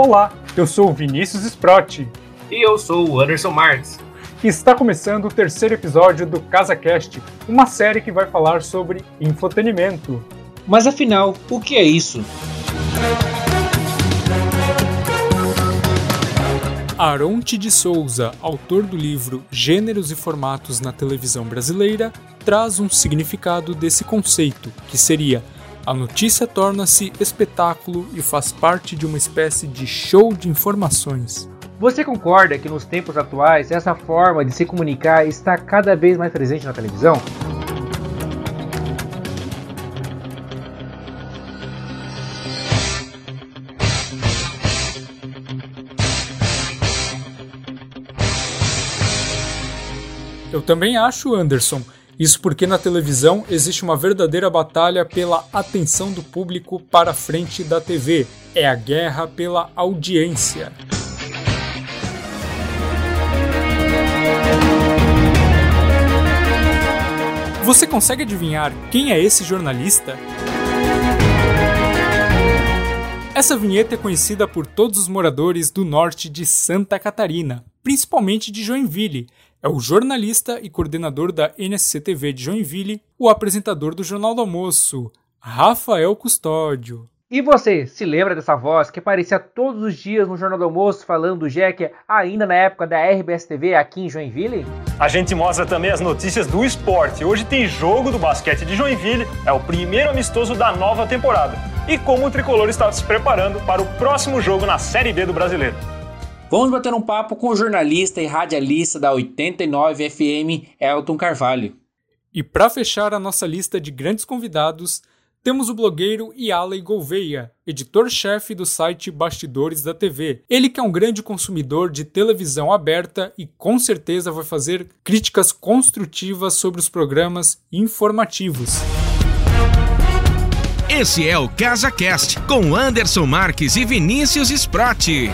Olá, eu sou o Vinícius Sprotti. E eu sou o Anderson Marques. E está começando o terceiro episódio do CasaCast, uma série que vai falar sobre infotenimento. Mas afinal, o que é isso? Aronte de Souza, autor do livro Gêneros e Formatos na Televisão Brasileira, traz um significado desse conceito, que seria a notícia torna-se espetáculo e faz parte de uma espécie de show de informações. Você concorda que nos tempos atuais essa forma de se comunicar está cada vez mais presente na televisão? Eu também acho, Anderson, isso porque na televisão existe uma verdadeira batalha pela atenção do público para a frente da TV. É a guerra pela audiência. Você consegue adivinhar quem é esse jornalista? Essa vinheta é conhecida por todos os moradores do norte de Santa Catarina, principalmente de Joinville, é o jornalista e coordenador da NSC-TV de Joinville, o apresentador do Jornal do Almoço, Rafael Custódio. E você, se lembra dessa voz que aparecia todos os dias no Jornal do Almoço falando do Jack ainda na época da RBS TV aqui em Joinville? A gente mostra também as notícias do esporte. Hoje tem jogo do basquete de Joinville, é o primeiro amistoso da nova temporada. E como o tricolor está se preparando para o próximo jogo na Série B do Brasileiro. Vamos bater um papo com o jornalista e radialista da 89 FM, Elton Carvalho. E para fechar a nossa lista de grandes convidados, temos o blogueiro Yalei Gouveia, editor-chefe do site Bastidores da TV. Ele que é um grande consumidor de televisão aberta e com certeza vai fazer críticas construtivas sobre os programas informativos. Esse é o CasaCast, com Anderson Marques e Vinícius Sprott.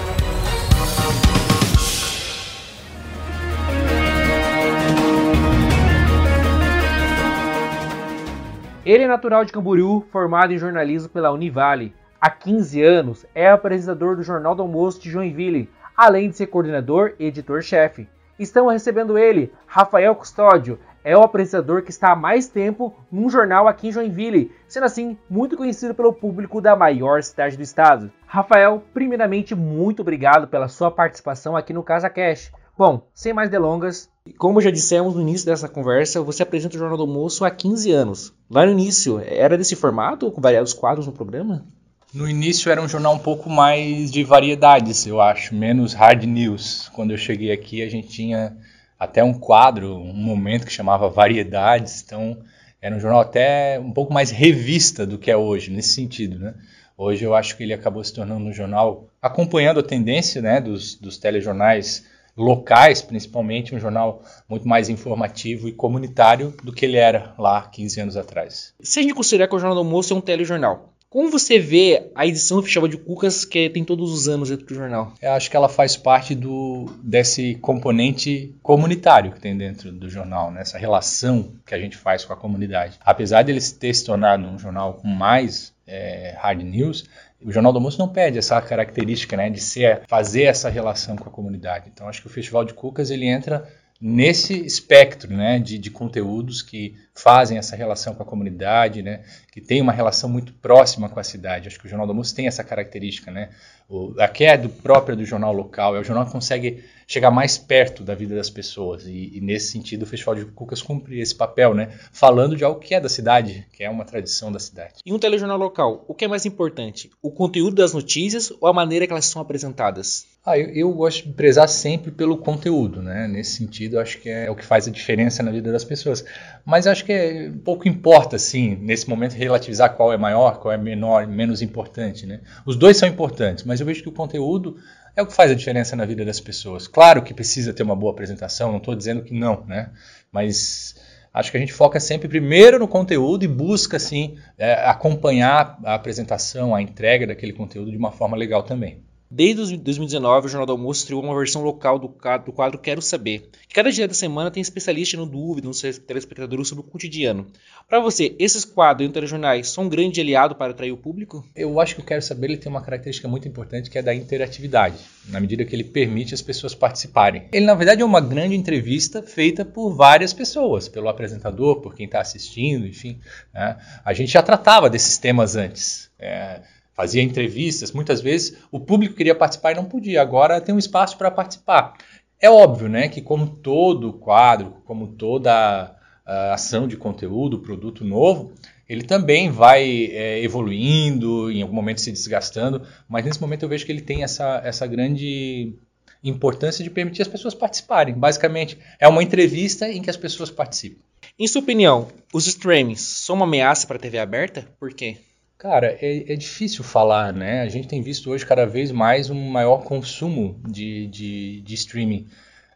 Ele é natural de Camboriú, formado em jornalismo pela Univale. Há 15 anos, é apresentador do Jornal do Almoço de Joinville, além de ser coordenador e editor-chefe. Estão recebendo ele, Rafael Custódio, é o apresentador que está há mais tempo num jornal aqui em Joinville, sendo assim muito conhecido pelo público da maior cidade do estado. Rafael, primeiramente, muito obrigado pela sua participação aqui no Casa Cash. Bom, sem mais delongas, como já dissemos no início dessa conversa, você apresenta o Jornal do Almoço há 15 anos. Lá no início, era desse formato, com variados quadros no programa? No início era um jornal um pouco mais de variedades, eu acho, menos hard news. Quando eu cheguei aqui, a gente tinha até um quadro, um momento que chamava Variedades, então era um jornal até um pouco mais revista do que é hoje, nesse sentido, né? Hoje eu acho que ele acabou se tornando um jornal acompanhando a tendência né, dos, dos telejornais locais, principalmente, um jornal muito mais informativo e comunitário do que ele era lá 15 anos atrás. Se a gente considerar que o Jornal do Almoço é um telejornal, como você vê a edição Festival de Cucas que tem todos os anos dentro do jornal? Eu acho que ela faz parte do, desse componente comunitário que tem dentro do jornal, né? essa relação que a gente faz com a comunidade. Apesar de ele ter se tornado um jornal com mais é, hard news, o Jornal do Almoço não perde essa característica né, de ser, fazer essa relação com a comunidade. Então acho que o Festival de Cucas ele entra nesse espectro né, de, de, conteúdos que fazem essa relação com a comunidade, né, que tem uma relação muito próxima com a cidade. Acho que o Jornal do Almoço tem essa característica. Né? O, aqui é do próprio do jornal local, é o jornal que consegue chegar mais perto da vida das pessoas. E, e, nesse sentido, o Festival de Cucas cumpre esse papel, né? Falando de algo que é da cidade, que é uma tradição da cidade. E um telejornal local, o que é mais importante? O conteúdo das notícias ou a maneira que elas são apresentadas? Ah, eu, eu gosto de prezar sempre pelo conteúdo, né? Nesse sentido, acho que é o que faz a diferença na vida das pessoas. Mas acho que é, pouco importa, assim, nesse momento, relativizar qual é maior, qual é menor, menos importante, né? Os dois são importantes, mas eu vejo que o conteúdo é o que faz a diferença na vida das pessoas. Claro que precisa ter uma boa apresentação, não estou dizendo que não, né? Mas acho que a gente foca sempre primeiro no conteúdo e busca, assim, é, acompanhar a apresentação, a entrega daquele conteúdo de uma forma legal também. Desde 2019, o Jornal do Almoço estreou uma versão local do quadro, Quero Saber. Cada dia da semana tem especialista no dúvida, no telespectador sobre o cotidiano. Para você, esses quadros telejornais são um grande aliado para atrair o público? Eu acho que o Quero Saber ele tem uma característica muito importante que é da interatividade, na medida que ele permite as pessoas participarem. Ele, na verdade, é uma grande entrevista feita por várias pessoas, pelo apresentador, por quem está assistindo, enfim. Né? A gente já tratava desses temas antes. É, fazia entrevistas, muitas vezes o público queria participar e não podia, agora tem um espaço para participar. É óbvio né, que, como todo quadro, como toda ação de conteúdo, produto novo, ele também vai é, evoluindo, em algum momento se desgastando, mas nesse momento eu vejo que ele tem essa, essa grande importância de permitir as pessoas participarem. Basicamente, é uma entrevista em que as pessoas participam. Em sua opinião, os streamings são uma ameaça para a TV aberta? Por quê? Cara, é, é, difícil falar, né? A gente tem visto hoje cada vez mais um maior consumo de, de, de streaming,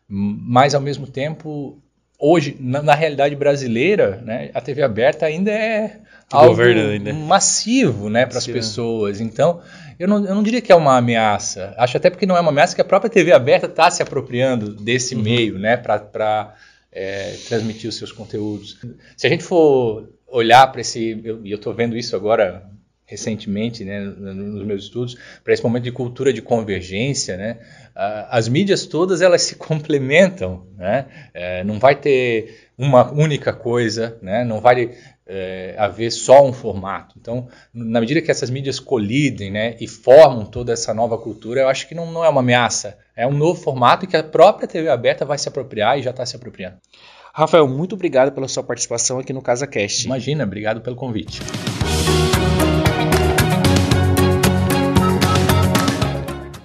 mas ao mesmo tempo hoje, na, na, realidade brasileira, né, a TV aberta ainda é algo ainda. massivo né, para as pessoas. Então, eu não, eu não diria que é uma ameaça. Acho até porque não é uma ameaça que a própria TV aberta está se apropriando desse uhum. meio né, para é, transmitir os seus conteúdos. Se a gente for olhar para esse. E eu estou vendo isso agora recentemente, né, nos meus estudos, para esse momento de cultura de convergência, né, as mídias todas elas se complementam, né, é, não vai ter uma única coisa, né, não vai é, haver só um formato. Então, na medida que essas mídias colidem né, e formam toda essa nova cultura, eu acho que não, não é uma ameaça, é um novo formato que a própria TV aberta vai se apropriar e já está se apropriando. Rafael, muito obrigado pela sua participação aqui no CasaCast. Imagina, obrigado pelo convite.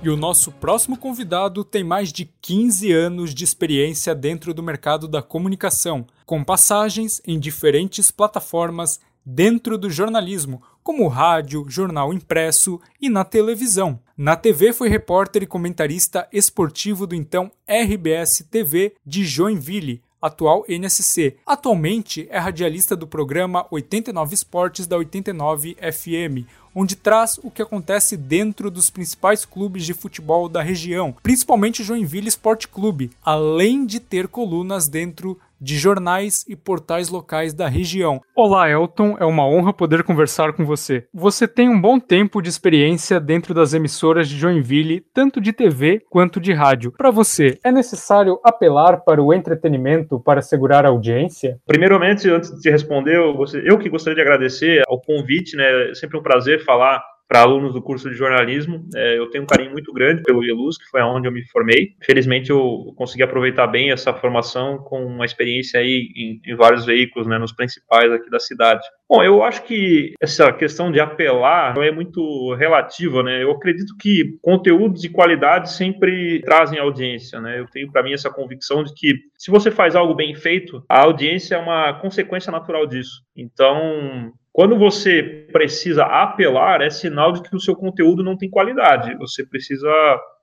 E o nosso próximo convidado tem mais de 15 anos de experiência dentro do mercado da comunicação, com passagens em diferentes plataformas dentro do jornalismo, como rádio, jornal impresso e na televisão. Na TV foi repórter e comentarista esportivo do então RBS TV de Joinville, atual NSC. Atualmente é radialista do programa 89 Esportes da 89 FM, onde traz o que acontece dentro dos principais clubes de futebol da região, principalmente Joinville Sport Clube, além de ter colunas dentro de jornais e portais locais da região. Olá, Elton, é uma honra poder conversar com você. Você tem um bom tempo de experiência dentro das emissoras de Joinville, tanto de TV quanto de rádio. Para você, é necessário apelar para o entretenimento para segurar a audiência? Primeiramente, antes de responder, eu, eu que gostaria de agradecer ao convite, né? É sempre um prazer falar para alunos do curso de jornalismo. É, eu tenho um carinho muito grande pelo IELUS, que foi onde eu me formei. Felizmente, eu consegui aproveitar bem essa formação com uma experiência aí em, em vários veículos, né, nos principais aqui da cidade. Bom, eu acho que essa questão de apelar é muito relativa, né? Eu acredito que conteúdos de qualidade sempre trazem audiência, né? Eu tenho para mim essa convicção de que se você faz algo bem feito, a audiência é uma consequência natural disso. Então, quando você precisa apelar, é sinal de que o seu conteúdo não tem qualidade. Você precisa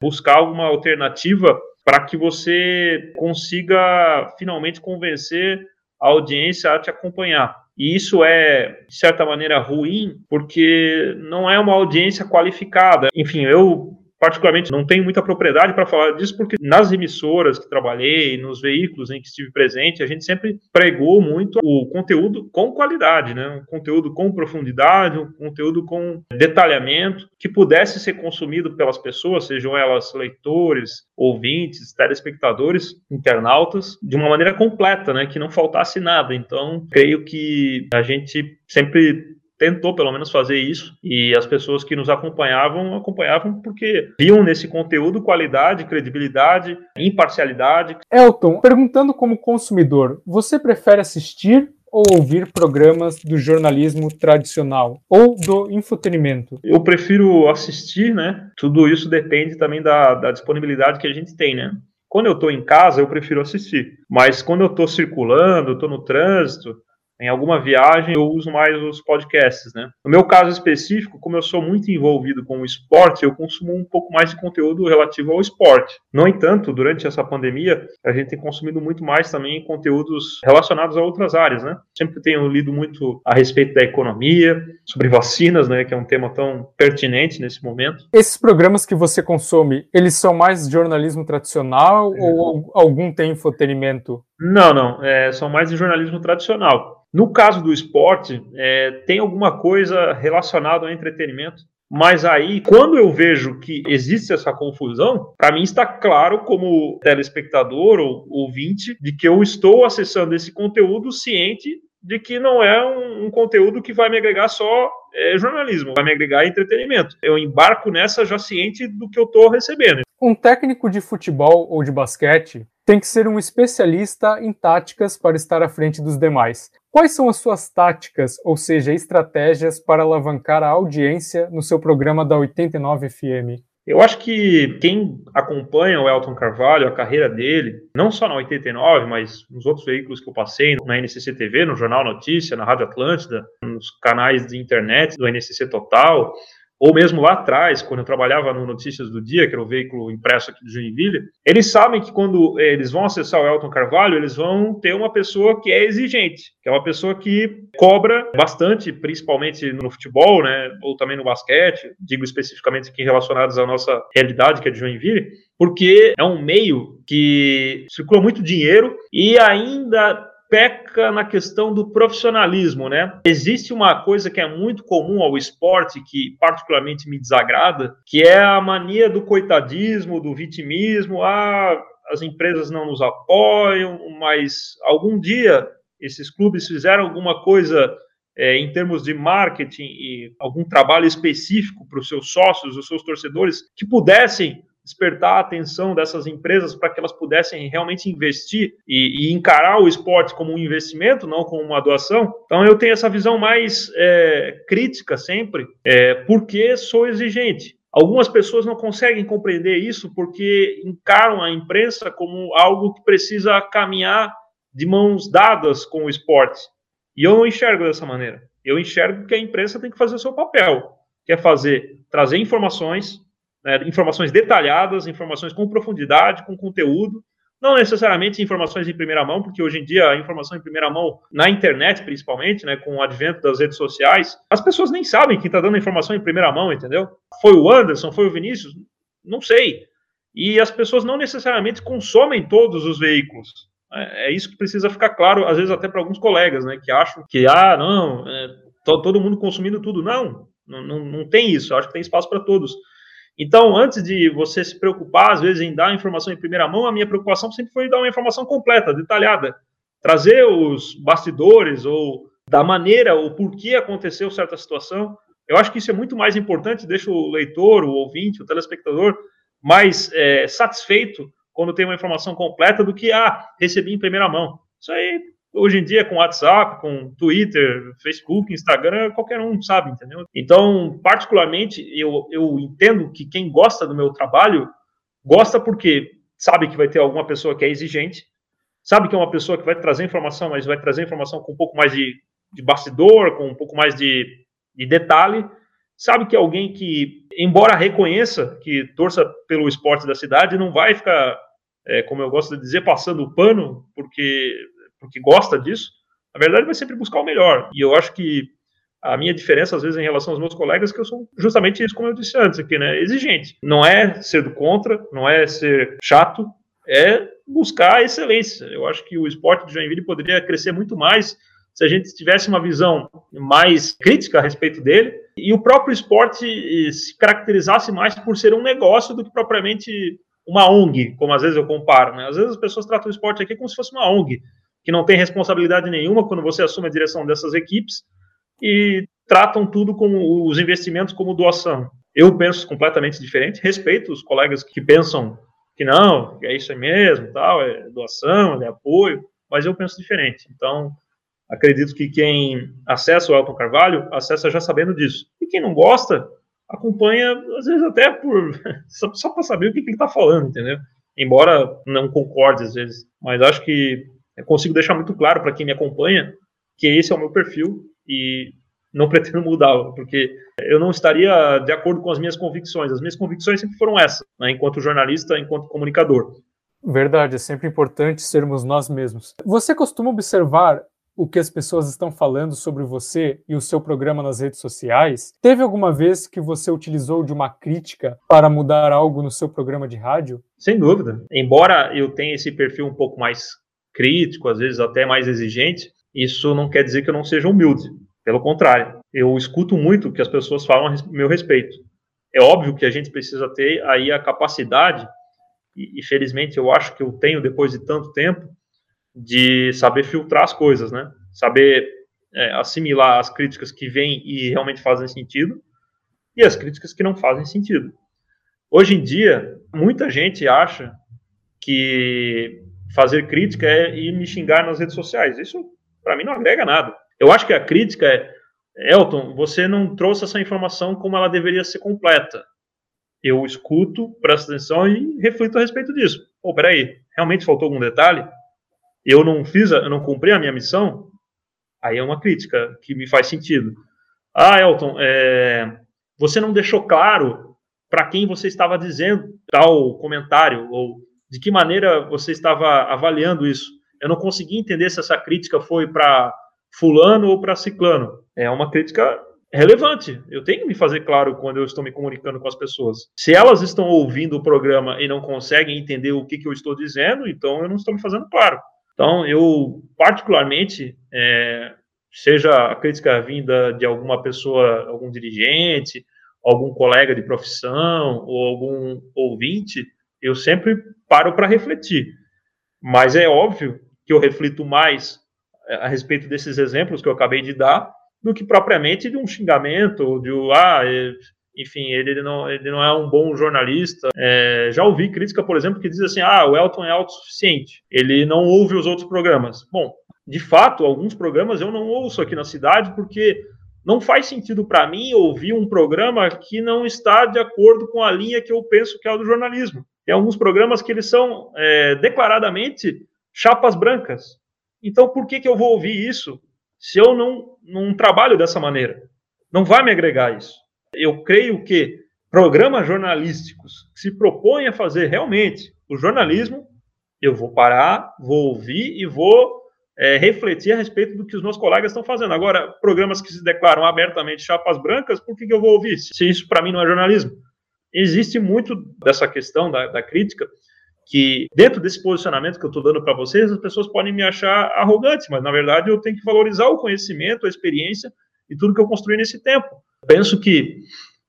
buscar alguma alternativa para que você consiga finalmente convencer a audiência a te acompanhar. E isso é, de certa maneira, ruim, porque não é uma audiência qualificada. Enfim, eu particularmente não tenho muita propriedade para falar disso, porque nas emissoras que trabalhei, nos veículos em que estive presente, a gente sempre pregou muito o conteúdo com qualidade, né? um conteúdo com profundidade, um conteúdo com detalhamento, que pudesse ser consumido pelas pessoas, sejam elas leitores, ouvintes, telespectadores, internautas, de uma maneira completa, né? que não faltasse nada. Então, creio que a gente sempre tentou pelo menos fazer isso e as pessoas que nos acompanhavam acompanhavam porque viam nesse conteúdo qualidade, credibilidade, imparcialidade. Elton, perguntando como consumidor, você prefere assistir ou ouvir programas do jornalismo tradicional ou do infotenimento? Eu prefiro assistir, né? Tudo isso depende também da, da disponibilidade que a gente tem, né? Quando eu estou em casa, eu prefiro assistir. Mas quando eu estou circulando, estou no trânsito, em alguma viagem eu uso mais os podcasts, né? No meu caso específico, como eu sou muito envolvido com o esporte, eu consumo um pouco mais de conteúdo relativo ao esporte. No entanto, durante essa pandemia, a gente tem consumido muito mais também conteúdos relacionados a outras áreas, né? Sempre tenho lido muito a respeito da economia, sobre vacinas, né, que é um tema tão pertinente nesse momento. Esses programas que você consome, eles são mais jornalismo tradicional é. ou algum tem infotenimento? Não, não. É, são mais de jornalismo tradicional. No caso do esporte, é, tem alguma coisa relacionada ao entretenimento, mas aí, quando eu vejo que existe essa confusão, para mim está claro, como telespectador ou ouvinte, de que eu estou acessando esse conteúdo ciente de que não é um, um conteúdo que vai me agregar só é, jornalismo, vai me agregar entretenimento. Eu embarco nessa já ciente do que eu estou recebendo. Um técnico de futebol ou de basquete tem que ser um especialista em táticas para estar à frente dos demais. Quais são as suas táticas, ou seja, estratégias para alavancar a audiência no seu programa da 89 FM? Eu acho que quem acompanha o Elton Carvalho, a carreira dele, não só na 89, mas nos outros veículos que eu passei, na NCC TV, no Jornal Notícia, na Rádio Atlântida, nos canais de internet do NCC Total, ou mesmo lá atrás, quando eu trabalhava no Notícias do Dia, que era o veículo impresso aqui do Joinville, eles sabem que quando eles vão acessar o Elton Carvalho, eles vão ter uma pessoa que é exigente, que é uma pessoa que cobra bastante, principalmente no futebol, né, ou também no basquete, digo especificamente aqui relacionados à nossa realidade, que é de Joinville, porque é um meio que circula muito dinheiro e ainda peca na questão do profissionalismo, né? Existe uma coisa que é muito comum ao esporte, que particularmente me desagrada, que é a mania do coitadismo, do vitimismo. Ah, as empresas não nos apoiam, mas algum dia esses clubes fizeram alguma coisa é, em termos de marketing e algum trabalho específico para os seus sócios, os seus torcedores, que pudessem despertar a atenção dessas empresas para que elas pudessem realmente investir e, e, encarar o esporte como um investimento, não como uma doação. Então eu tenho essa visão mais é, crítica sempre, é, porque sou exigente. Algumas pessoas não conseguem compreender isso porque encaram a imprensa como algo que precisa caminhar de mãos dadas com o esporte. E eu não enxergo dessa maneira. Eu enxergo que a imprensa tem que fazer o seu papel, que é fazer, trazer informações, né, informações detalhadas, informações com profundidade, com conteúdo, não necessariamente informações em primeira mão, porque hoje em dia a informação em primeira mão, na internet principalmente, né, com o advento das redes sociais, as pessoas nem sabem quem está dando a informação em primeira mão, entendeu? Foi o Anderson, foi o Vinícius? Não sei. E as pessoas não necessariamente consomem todos os veículos. É, é isso que precisa ficar claro, às vezes até para alguns colegas, né, que acham que, ah, não, é, todo mundo consumindo tudo. Não, não, não, tem isso. Eu acho que tem espaço para todos. Então, antes de você se preocupar, às vezes, em dar a informação em primeira mão, a minha preocupação sempre foi dar uma informação completa, detalhada. Trazer os bastidores ou da maneira ou por que aconteceu certa situação. Eu acho que isso é muito mais importante, deixa o leitor, o ouvinte, o telespectador mais é, satisfeito quando tem uma informação completa do que, ah, recebi em primeira mão. Isso aí Hoje em dia, com WhatsApp, com Twitter, Facebook, Instagram, qualquer um sabe, entendeu? Então, particularmente, eu, eu entendo que quem gosta do meu trabalho gosta porque sabe que vai ter alguma pessoa que é exigente, sabe que é uma pessoa que vai trazer informação, mas vai trazer informação com um pouco mais de, de bastidor, com um pouco mais de, de detalhe, sabe que é alguém que, embora reconheça que torça pelo esporte da cidade, não vai ficar, é, como eu gosto de dizer, passando o pano, porque porque gosta disso, na verdade vai sempre buscar o melhor. E eu acho que a minha diferença, às vezes, em relação aos meus colegas, é que eu sou justamente isso, como eu disse antes aqui, né? Exigente. Não é ser do contra, não é ser chato, é buscar a excelência. Eu acho que o esporte de Joinville poderia crescer muito mais se a gente tivesse uma visão mais crítica a respeito dele e o próprio esporte se caracterizasse mais por ser um negócio do que propriamente uma ONG, como às vezes eu comparo. Né? Às vezes as pessoas tratam o esporte aqui como se fosse uma ONG que não tem responsabilidade nenhuma quando você assume a direção dessas equipes e tratam tudo como os investimentos como doação. Eu penso completamente diferente, respeito os colegas que pensam que não, que é isso aí mesmo, tal, é doação, é apoio, mas eu penso diferente. Então, acredito que quem acessa o Elton Carvalho, acessa já sabendo disso. E quem não gosta, acompanha, às vezes até por só, só para saber o que, que ele está falando, entendeu? Embora não concorde às vezes, mas acho que eu consigo deixar muito claro para quem me acompanha que esse é o meu perfil e não pretendo mudá-lo, porque eu não estaria de acordo com as minhas convicções. As minhas convicções sempre foram essas, né, enquanto jornalista, enquanto comunicador. Verdade, é sempre importante sermos nós mesmos. Você costuma observar o que as pessoas estão falando sobre você e o seu programa nas redes sociais? Teve alguma vez que você utilizou de uma crítica para mudar algo no seu programa de rádio? Sem dúvida. Embora eu tenha esse perfil um pouco mais crítico, às vezes até mais exigente, isso não quer dizer que eu não seja humilde. Pelo contrário, eu escuto muito o que as pessoas falam a meu respeito. É óbvio que a gente precisa ter aí a capacidade, e, e felizmente eu acho que eu tenho depois de tanto tempo, de saber filtrar as coisas, né? Saber é, assimilar as críticas que vêm e realmente fazem sentido e as críticas que não fazem sentido. Hoje em dia, muita gente acha que fazer crítica é ir me xingar nas redes sociais. Isso, para mim, não agrega nada. Eu acho que a crítica é, Elton, você não trouxe essa informação como ela deveria ser completa. Eu escuto, presto atenção e reflito a respeito disso. Pô, peraí, realmente faltou algum detalhe? Eu não fiz, eu não cumpri a minha missão? Aí é uma crítica que me faz sentido. Ah, Elton, é, você não deixou claro para quem você estava dizendo tal comentário ou de que maneira você estava avaliando isso. Eu não consegui entender se essa crítica foi para fulano ou para ciclano. É uma crítica relevante. Eu tenho que me fazer claro quando eu estou me comunicando com as pessoas. Se elas estão ouvindo o programa e não conseguem entender o que, que eu estou dizendo, então eu não estou me fazendo claro. Então, eu, particularmente, é, seja a crítica vinda de alguma pessoa, algum dirigente, algum colega de profissão ou algum ouvinte, eu sempre paro para refletir. Mas é óbvio que eu reflito mais é, a respeito desses exemplos que eu acabei de dar do que propriamente de um xingamento, de ah, é, enfim, ele não, ele não é um bom jornalista. É, já ouvi crítica, por exemplo, que diz assim: ah, o Elton é autossuficiente, ele não ouve os outros programas. Bom, de fato, alguns programas eu não ouço aqui na cidade porque não faz sentido para mim ouvir um programa que não está de acordo com a linha que eu penso que é o do jornalismo. Tem alguns programas que eles são é, declaradamente chapas brancas. Então, por que, que eu vou ouvir isso se eu não, não trabalho dessa maneira? Não vai me agregar isso. Eu creio que programas jornalísticos que se propõem a fazer realmente o jornalismo, eu vou parar, vou ouvir e vou é, refletir a respeito do que os meus colegas estão fazendo. Agora, programas que se declaram abertamente chapas brancas, por que, que eu vou ouvir? Se isso para mim não é jornalismo. Existe muito dessa questão da, da crítica que dentro desse posicionamento que eu estou dando para vocês, as pessoas podem me achar arrogante, mas na verdade eu tenho que valorizar o conhecimento, a experiência e tudo que eu construí nesse tempo. Penso que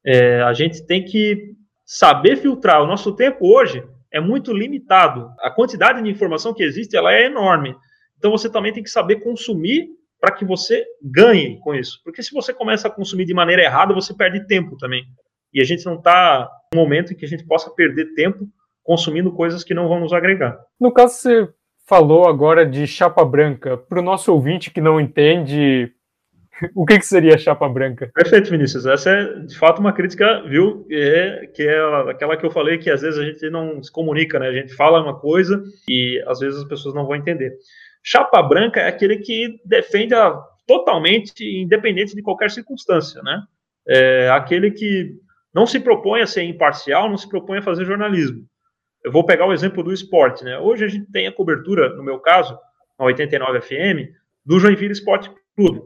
é, a gente tem que saber filtrar. O nosso tempo hoje é muito limitado. A quantidade de informação que existe ela é enorme. Então você também tem que saber consumir para que você ganhe com isso. Porque se você começa a consumir de maneira errada, você perde tempo também. E a gente não está no momento em que a gente possa perder tempo consumindo coisas que não vão nos agregar. No caso, você falou agora de chapa branca. Para o nosso ouvinte que não entende o que, que seria chapa branca? Perfeito, Vinícius. Essa é, de fato, uma crítica, viu? É, que é aquela que eu falei que às vezes a gente não se comunica, né? A gente fala uma coisa e às vezes as pessoas não vão entender. Chapa branca é aquele que defende a, totalmente, independente de qualquer circunstância, né? É aquele que não se propõe a ser imparcial, não se propõe a fazer jornalismo. Eu vou pegar o exemplo do esporte, né? Hoje a gente tem a cobertura, no meu caso, na 89 FM, do Joinville Esporte Clube.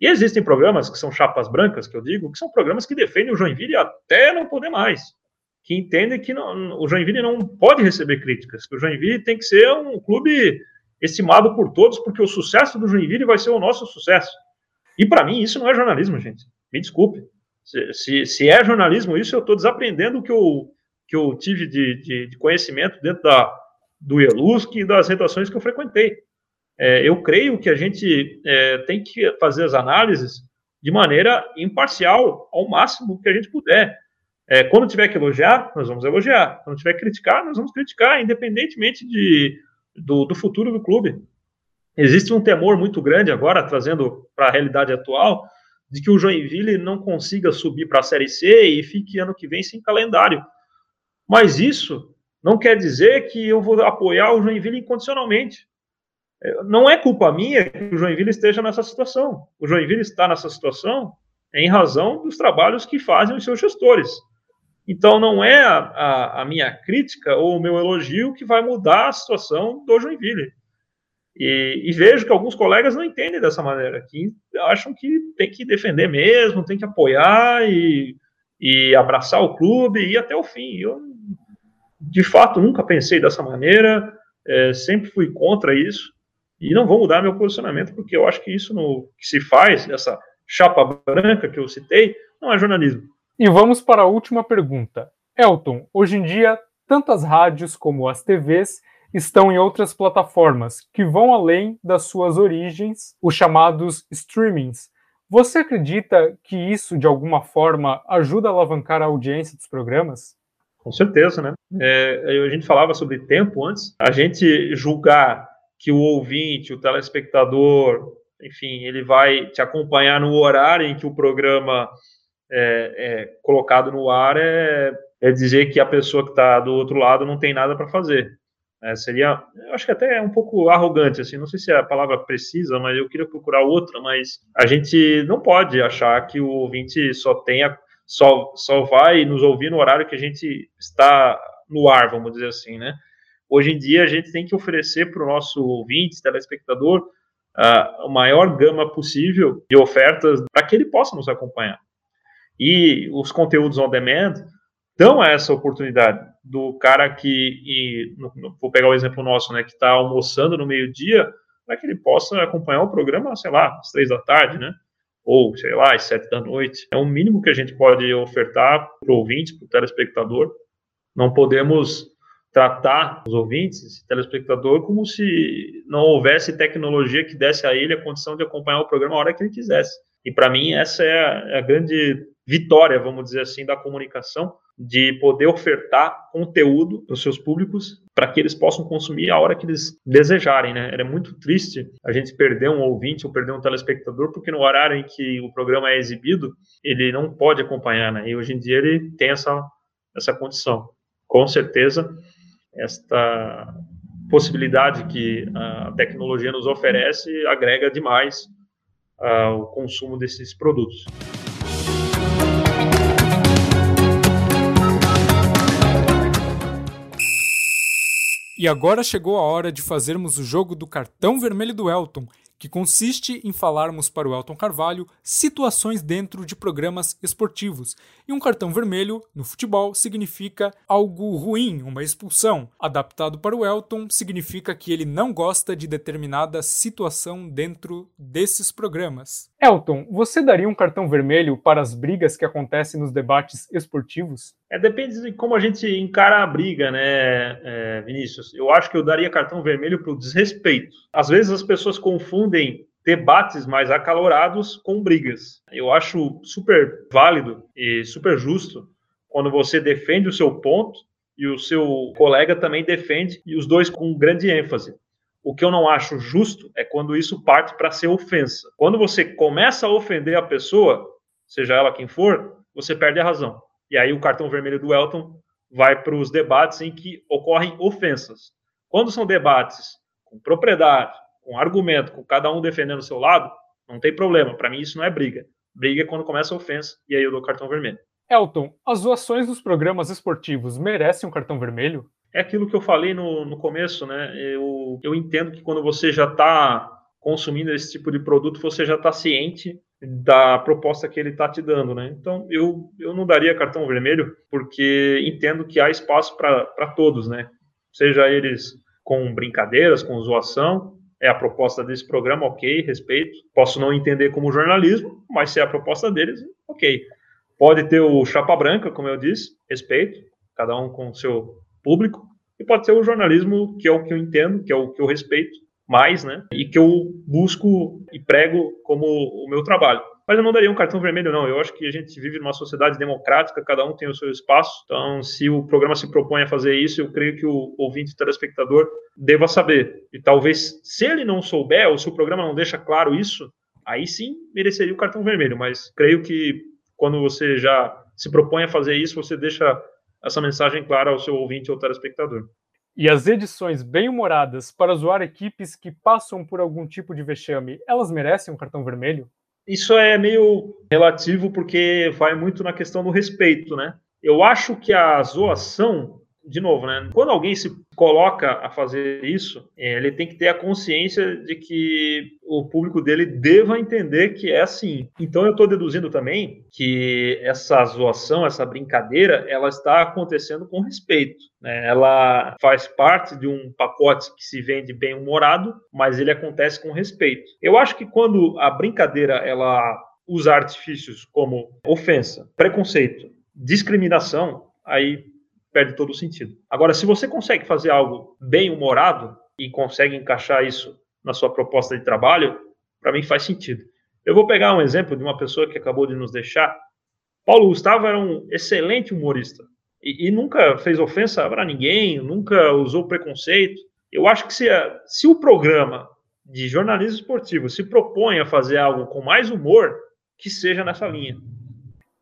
E existem programas que são chapas brancas, que eu digo, que são programas que defendem o Joinville até não poder mais. Que entendem que não, o Joinville não pode receber críticas, que o Joinville tem que ser um clube estimado por todos, porque o sucesso do Joinville vai ser o nosso sucesso. E para mim, isso não é jornalismo, gente. Me desculpe. Se, se, é jornalismo isso, eu estou desaprendendo o que eu, que eu tive de, de, de conhecimento dentro da, do ELUSC e das redações que eu frequentei. É, eu creio que a gente é, tem que fazer as análises de maneira imparcial, ao máximo que a gente puder. É, quando tiver que elogiar, nós vamos elogiar. Quando tiver que criticar, nós vamos criticar, independentemente de, do, do futuro do clube. Existe um temor muito grande agora, trazendo para a realidade atual, de que o Joinville não consiga subir para a Série C e fique ano que vem sem calendário. Mas isso não quer dizer que eu vou apoiar o Joinville incondicionalmente. Não é culpa minha que o Joinville esteja nessa situação. O Joinville está nessa situação em razão dos trabalhos que fazem os seus gestores. Então, não é a, a, a, minha crítica ou o meu elogio que vai mudar a situação do Joinville. E, e, vejo que alguns colegas não entendem dessa maneira, que acham que tem que defender mesmo, tem que apoiar e, e abraçar o clube e ir até o fim. Eu, de fato, nunca pensei dessa maneira, é, sempre fui contra isso. E não vou mudar meu posicionamento, porque eu acho que isso no, que se faz, essa chapa branca que eu citei, não é jornalismo. E vamos para a última pergunta. Elton, hoje em dia, tantas rádios como as TVs estão em outras plataformas que vão além das suas origens, os chamados streamings. Você acredita que isso, de alguma forma, ajuda a alavancar a audiência dos programas? Com certeza, né? É, a gente falava sobre tempo antes. A gente julgar que o ouvinte, o telespectador, enfim, ele vai te acompanhar no horário em que o programa é, é colocado no ar é, é dizer que a pessoa que está do outro lado não tem nada para fazer. É, seria, eu acho que até é um pouco arrogante, assim, não sei se é a palavra precisa, mas eu queria procurar outra, mas a gente não pode achar que o ouvinte só tenha, só, só vai nos ouvir no horário que a gente está no ar, vamos dizer assim, né? Hoje em dia a gente tem que oferecer para o nosso ouvinte, telespectador, a maior gama possível de ofertas para que ele possa nos acompanhar. E os conteúdos on demand dão essa oportunidade do cara que, e, vou pegar o exemplo nosso, né, que está almoçando no meio-dia, para que ele possa acompanhar o programa, sei lá, às três da tarde, né? Ou, sei lá, às sete da noite. É o mínimo que a gente pode ofertar para o ouvinte, para o telespectador. Não podemos tratar os ouvintes, telespectador, como se não houvesse tecnologia que desse a ele a condição de acompanhar o programa a hora que ele quisesse. E para mim essa é a, é a, grande vitória, vamos dizer assim, da comunicação, de poder ofertar conteúdo para os seus públicos para que eles possam consumir a hora que eles desejarem, né? Era muito triste a gente perder um ouvinte ou perder um telespectador porque no horário em que o programa é exibido ele não pode acompanhar, né? E hoje em dia ele tem essa essa condição. Com certeza esta possibilidade que a tecnologia nos oferece agrega demais ao consumo desses produtos. E agora chegou a hora de fazermos o jogo do cartão vermelho do Elton, que consiste em falarmos para o Elton Carvalho situações dentro de programas esportivos. E um cartão vermelho, no futebol, significa algo ruim, uma expulsão. Adaptado para o Elton, significa que ele não gosta de determinada situação dentro desses programas. Elton, você daria um cartão vermelho para as brigas que acontecem nos debates esportivos? É, depende de como a gente encara a briga, né, é, Vinícius? Eu acho que eu daria cartão vermelho para o desrespeito. Às vezes as pessoas confundem debates mais acalorados com brigas. Eu acho super válido e super justo quando você defende o seu ponto e o seu colega também defende, e os dois com grande ênfase. O que eu não acho justo é quando isso parte para ser ofensa. Quando você começa a ofender a pessoa, seja ela quem for, você perde a razão. E aí o cartão vermelho do Elton vai para os debates em que ocorrem ofensas. Quando são debates com propriedade, com argumento, com cada um defendendo o seu lado, não tem problema. Para mim isso não é briga. Briga é quando começa a ofensa e aí eu dou cartão vermelho. Elton, as doações dos programas esportivos merecem um cartão vermelho? É aquilo que eu falei no, no começo, né? Eu, eu entendo que quando você já está consumindo esse tipo de produto, você já está ciente da proposta que ele está te dando, né? Então eu, eu não daria cartão vermelho porque entendo que há espaço para todos, né? Seja eles com brincadeiras, com zoação, é a proposta desse programa, ok, respeito. Posso não entender como jornalismo, mas se é a proposta deles, ok. Pode ter o chapa branca, como eu disse, respeito, cada um com o seu público, e pode ser o jornalismo, que é o que eu entendo, que é o que eu respeito, mais, né? E que eu busco e prego como o meu trabalho. Mas eu não daria um cartão vermelho, não. Eu acho que a gente vive numa sociedade democrática, cada um tem o seu espaço. Então, se o programa se propõe a fazer isso, eu creio que o ouvinte, o telespectador, deva saber. E talvez, se ele não souber, ou se o programa não deixa claro isso, aí sim mereceria o cartão vermelho. Mas creio que quando você já se propõe a fazer isso, você deixa essa mensagem clara ao seu ouvinte ou telespectador. E as edições bem-humoradas para zoar equipes que passam por algum tipo de vexame, elas merecem um cartão vermelho? Isso é meio relativo porque vai muito na questão do respeito, né? Eu acho que a zoação de novo, né? Quando alguém se coloca a fazer isso, é, ele tem que ter a consciência de que o público dele deva entender que é assim. Então eu estou deduzindo também que essa zoação, essa brincadeira, ela está acontecendo com respeito. Né? Ela faz parte de um pacote que se vende bem humorado, mas ele acontece com respeito. Eu acho que quando a brincadeira ela usa artifícios como ofensa, preconceito, discriminação, aí perde todo o sentido. Agora, se você consegue fazer algo bem humorado e consegue encaixar isso na sua proposta de trabalho, para mim faz sentido. Eu vou pegar um exemplo de uma pessoa que acabou de nos deixar. Paulo Gustavo era um excelente humorista e, e nunca fez ofensa para ninguém, nunca usou preconceito. Eu acho que se, se o programa de jornalismo esportivo se propõe a fazer algo com mais humor, que seja nessa linha.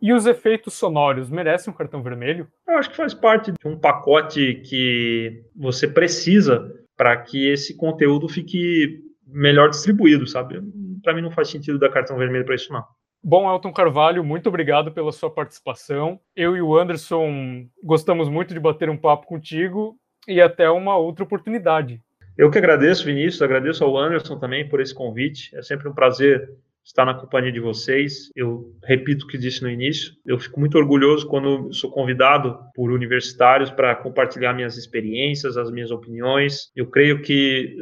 E os efeitos sonoros merecem um cartão vermelho? Eu acho que faz parte de um pacote que você precisa para que esse conteúdo fique melhor distribuído, sabe? Para mim não faz sentido dar cartão vermelho para isso não. Bom, Elton Carvalho, muito obrigado pela sua participação. Eu e o Anderson gostamos muito de bater um papo contigo e até uma outra oportunidade. Eu que agradeço, Vinícius, agradeço ao Anderson também por esse convite. É sempre um prazer estar na companhia de vocês. Eu repito o que disse no início, eu fico muito orgulhoso quando sou convidado por universitários para compartilhar minhas experiências, as minhas opiniões. Eu creio que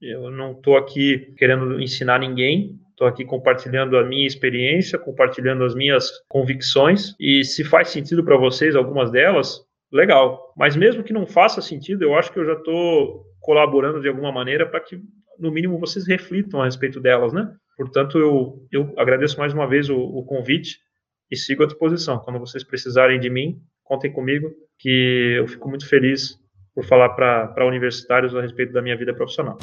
eu não estou aqui querendo ensinar ninguém, estou aqui compartilhando a minha experiência, compartilhando as minhas convicções e se faz sentido para vocês algumas delas, legal. Mas mesmo que não faça sentido, eu acho que eu já estou colaborando de alguma maneira para que no mínimo vocês reflitam a respeito delas, né? Portanto, eu, eu agradeço mais uma vez o, o convite e sigo à disposição. Quando vocês precisarem de mim, contem comigo, que eu fico muito feliz por falar para universitários a respeito da minha vida profissional.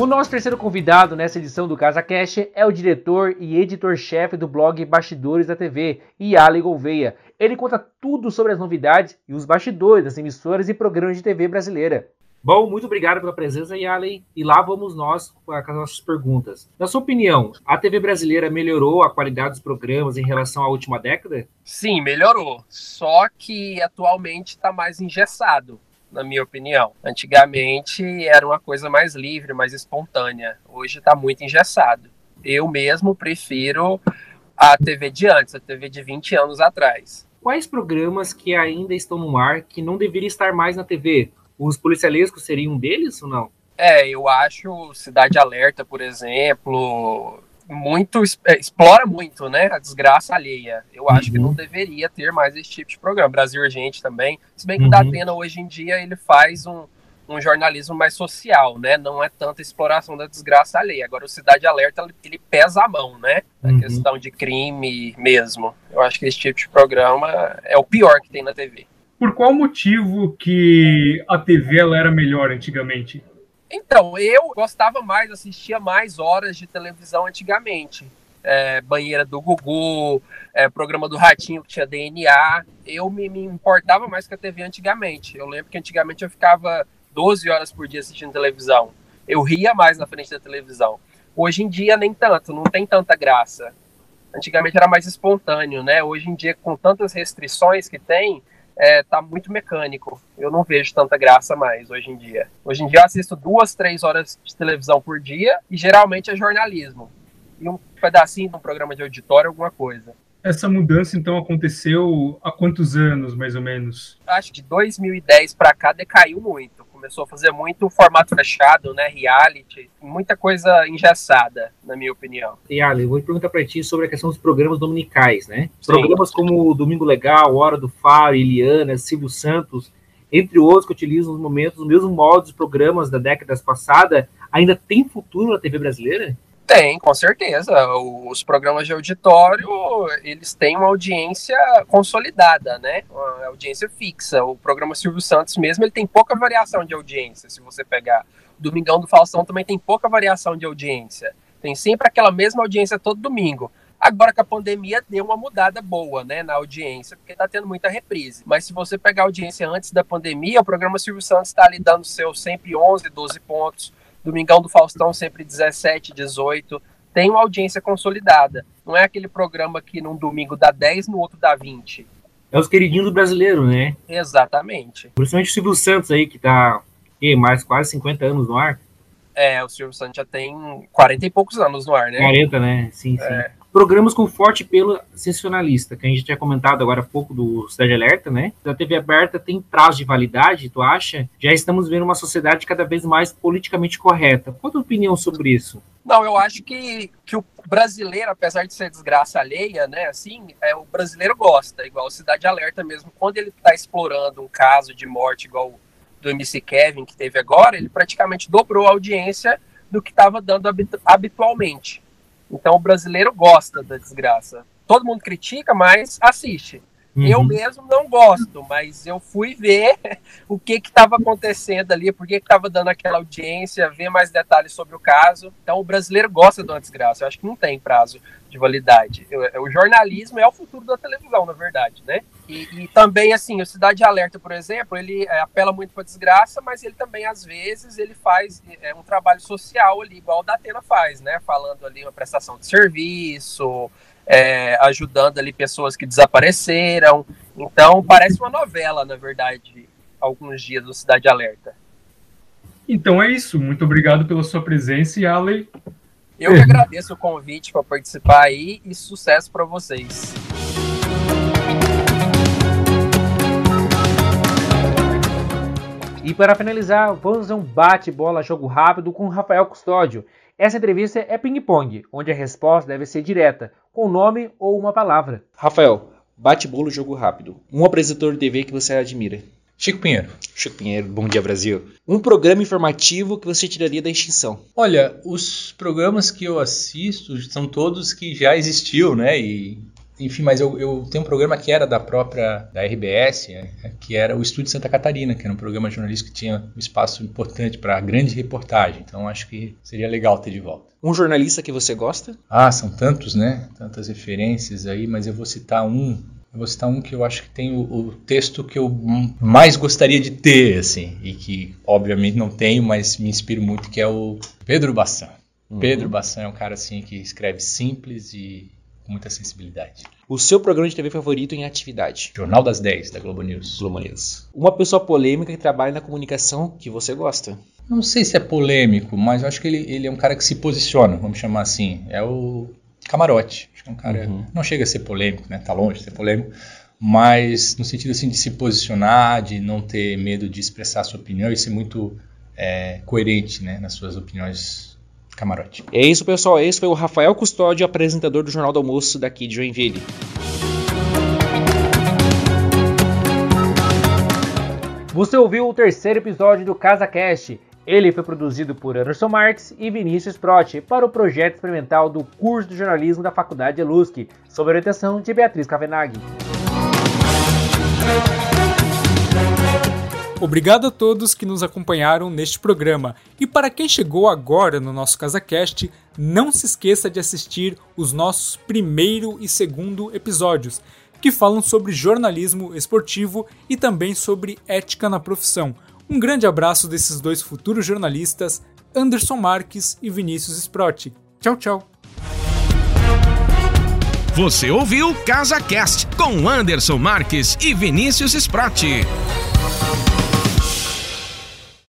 O nosso terceiro convidado nessa edição do Casa Cash é o diretor e editor-chefe do blog Bastidores da TV, Yali Gouveia. Ele conta tudo sobre as novidades e os bastidores das emissoras e programas de TV brasileira. Bom, muito obrigado pela presença, Yali. E lá vamos nós com as nossas perguntas. Na sua opinião, a TV brasileira melhorou a qualidade dos programas em relação à última década? Sim, melhorou. Só que atualmente está mais engessado na minha opinião. Antigamente era uma coisa mais livre, mais espontânea. Hoje está muito engessado. Eu mesmo prefiro a TV de antes, a TV de 20 anos atrás. Quais programas que ainda estão no ar que não deveriam estar mais na TV? Os policialescos seriam um deles ou não? É, eu acho Cidade Alerta, por exemplo, muito é, explora muito, né, a desgraça alheia. Eu acho uhum. que não deveria ter mais esse tipo de programa. Brasil Urgente também. Se bem que uhum. o Datena hoje em dia ele faz um, um jornalismo mais social, né? Não é tanta exploração da desgraça alheia. Agora o Cidade Alerta ele pesa a mão, né? A uhum. questão de crime mesmo. Eu acho que esse tipo de programa é o pior que tem na TV. Por qual motivo que a TV ela era melhor antigamente? Então, eu gostava mais, assistia mais horas de televisão antigamente. É, banheira do Gugu, é, programa do Ratinho que tinha DNA. Eu me, me, importava mais com a TV antigamente. Eu lembro que antigamente eu ficava 12 horas por dia assistindo televisão. Eu ria mais na frente da televisão. Hoje em dia, nem tanto, não tem tanta graça. Antigamente era mais espontâneo, né? Hoje em dia, com tantas restrições que tem, é, tá muito mecânico. Eu não vejo tanta graça mais hoje em dia. Hoje em dia eu assisto duas, três horas de televisão por dia e geralmente é jornalismo. E um pedacinho de um programa de auditório, alguma coisa. Essa mudança então aconteceu há quantos anos, mais ou menos? Acho que de 2010 para cá decaiu muito começou a fazer muito formato fechado, né, reality, muita coisa engessada, na minha opinião. E Ali, vou perguntar para ti sobre a questão dos programas dominicais, né? Sim. Programas como Domingo Legal, Hora do Faro, Eliana, Silvio Santos, entre outros que utilizam os momentos, os mesmos modos, programas da década passada, ainda tem futuro na TV brasileira? Tem, com certeza. Os programas de auditório, eles têm uma audiência consolidada, né? Uma audiência fixa. O programa Silvio Santos mesmo, ele tem pouca variação de audiência, se você pegar. O Domingão do Faustão também tem pouca variação de audiência. Tem sempre aquela mesma audiência todo domingo. Agora que a pandemia deu uma mudada boa, né, na audiência, porque tá tendo muita reprise. Mas se você pegar a audiência antes da pandemia, o programa Silvio Santos está ali dando seus sempre 11, 12 pontos Domingão do Faustão sempre 17, 18. tem uma audiência consolidada. Não é aquele programa que num domingo dá 10, no outro dá 20. É os queridinhos do brasileiro, né? Exatamente. Principalmente o Silvio Santos aí, que tá e, mais quase 50 anos no ar. É, o Silvio Santos já tem 40 e poucos anos no ar, né? 40, né? Sim, sim. Programas com forte pelo sensacionalista, que a gente tinha comentado agora há pouco do Cidade Alerta, né? A TV aberta tem prazo de validade, tu acha? Já estamos vendo uma sociedade cada vez mais politicamente correta. Qual a tua opinião sobre isso? Não, eu acho que, que o brasileiro, apesar de ser desgraça alheia, né, assim, é, o brasileiro gosta, igual Cidade Alerta mesmo. Quando ele está explorando um caso de morte igual do MC Kevin que teve agora, ele praticamente dobrou a audiência do que estava dando habitualmente. Então o brasileiro gosta da desgraça. Todo mundo critica, mas assiste. Uhum. Eu mesmo não gosto, mas eu fui ver o que estava acontecendo ali, por que estava dando aquela audiência, ver mais detalhes sobre o caso. Então o brasileiro gosta de uma desgraça. Eu acho que não tem prazo de validade. O jornalismo é o futuro da televisão, na verdade, né? E, e também, assim, o Cidade Alerta, por exemplo, ele é, apela muito para desgraça, mas ele também, às vezes, ele faz é, um trabalho social ali, igual o da Atena faz, né? Falando ali uma prestação de serviço, é, ajudando ali pessoas que desapareceram. Então, parece uma novela, na verdade, alguns dias do Cidade Alerta. Então é isso. Muito obrigado pela sua presença e Ale. Eu que agradeço o convite para participar aí e sucesso para vocês. E para finalizar, vamos fazer um bate-bola jogo rápido com Rafael Custódio. Essa entrevista é ping-pong, onde a resposta deve ser direta, com nome ou uma palavra. Rafael, bate-bolo jogo rápido. Um apresentador de TV que você admira. Chico Pinheiro. Chico Pinheiro, bom dia Brasil. Um programa informativo que você tiraria da extinção. Olha, os programas que eu assisto são todos que já existiu, né? E enfim, mas eu, eu tenho um programa que era da própria da RBS, é, que era o Estúdio Santa Catarina, que era um programa jornalístico que tinha um espaço importante para grande reportagem. Então acho que seria legal ter de volta. Um jornalista que você gosta? Ah, são tantos, né? Tantas referências aí, mas eu vou citar um. Eu vou citar um que eu acho que tem o, o texto que eu mais gostaria de ter, assim, e que obviamente não tenho, mas me inspiro muito, que é o Pedro Bassan. Uhum. Pedro Bassan é um cara assim que escreve simples e com muita sensibilidade. O seu programa de TV favorito em atividade? Jornal das 10, da Globo News. Globo News. Uma pessoa polêmica que trabalha na comunicação que você gosta? Não sei se é polêmico, mas eu acho que ele, ele é um cara que se posiciona, vamos chamar assim. É o Camarote. Acho que é um cara. Uhum. Não chega a ser polêmico, né? Tá longe de ser polêmico. Mas no sentido assim de se posicionar, de não ter medo de expressar sua opinião e ser muito é, coerente né, nas suas opiniões camarote. É isso, pessoal. Esse foi o Rafael Custódio, apresentador do Jornal do Almoço daqui de Joinville. Você ouviu o terceiro episódio do CasaCast. Ele foi produzido por Anderson Marques e Vinícius Protti para o projeto experimental do curso de jornalismo da Faculdade Elusc, sob orientação de Beatriz Cavenaghi. Obrigado a todos que nos acompanharam neste programa. E para quem chegou agora no nosso CasaCast, não se esqueça de assistir os nossos primeiro e segundo episódios, que falam sobre jornalismo esportivo e também sobre ética na profissão. Um grande abraço desses dois futuros jornalistas, Anderson Marques e Vinícius Sprotti. Tchau, tchau. Você ouviu CasaCast com Anderson Marques e Vinícius Sprotti.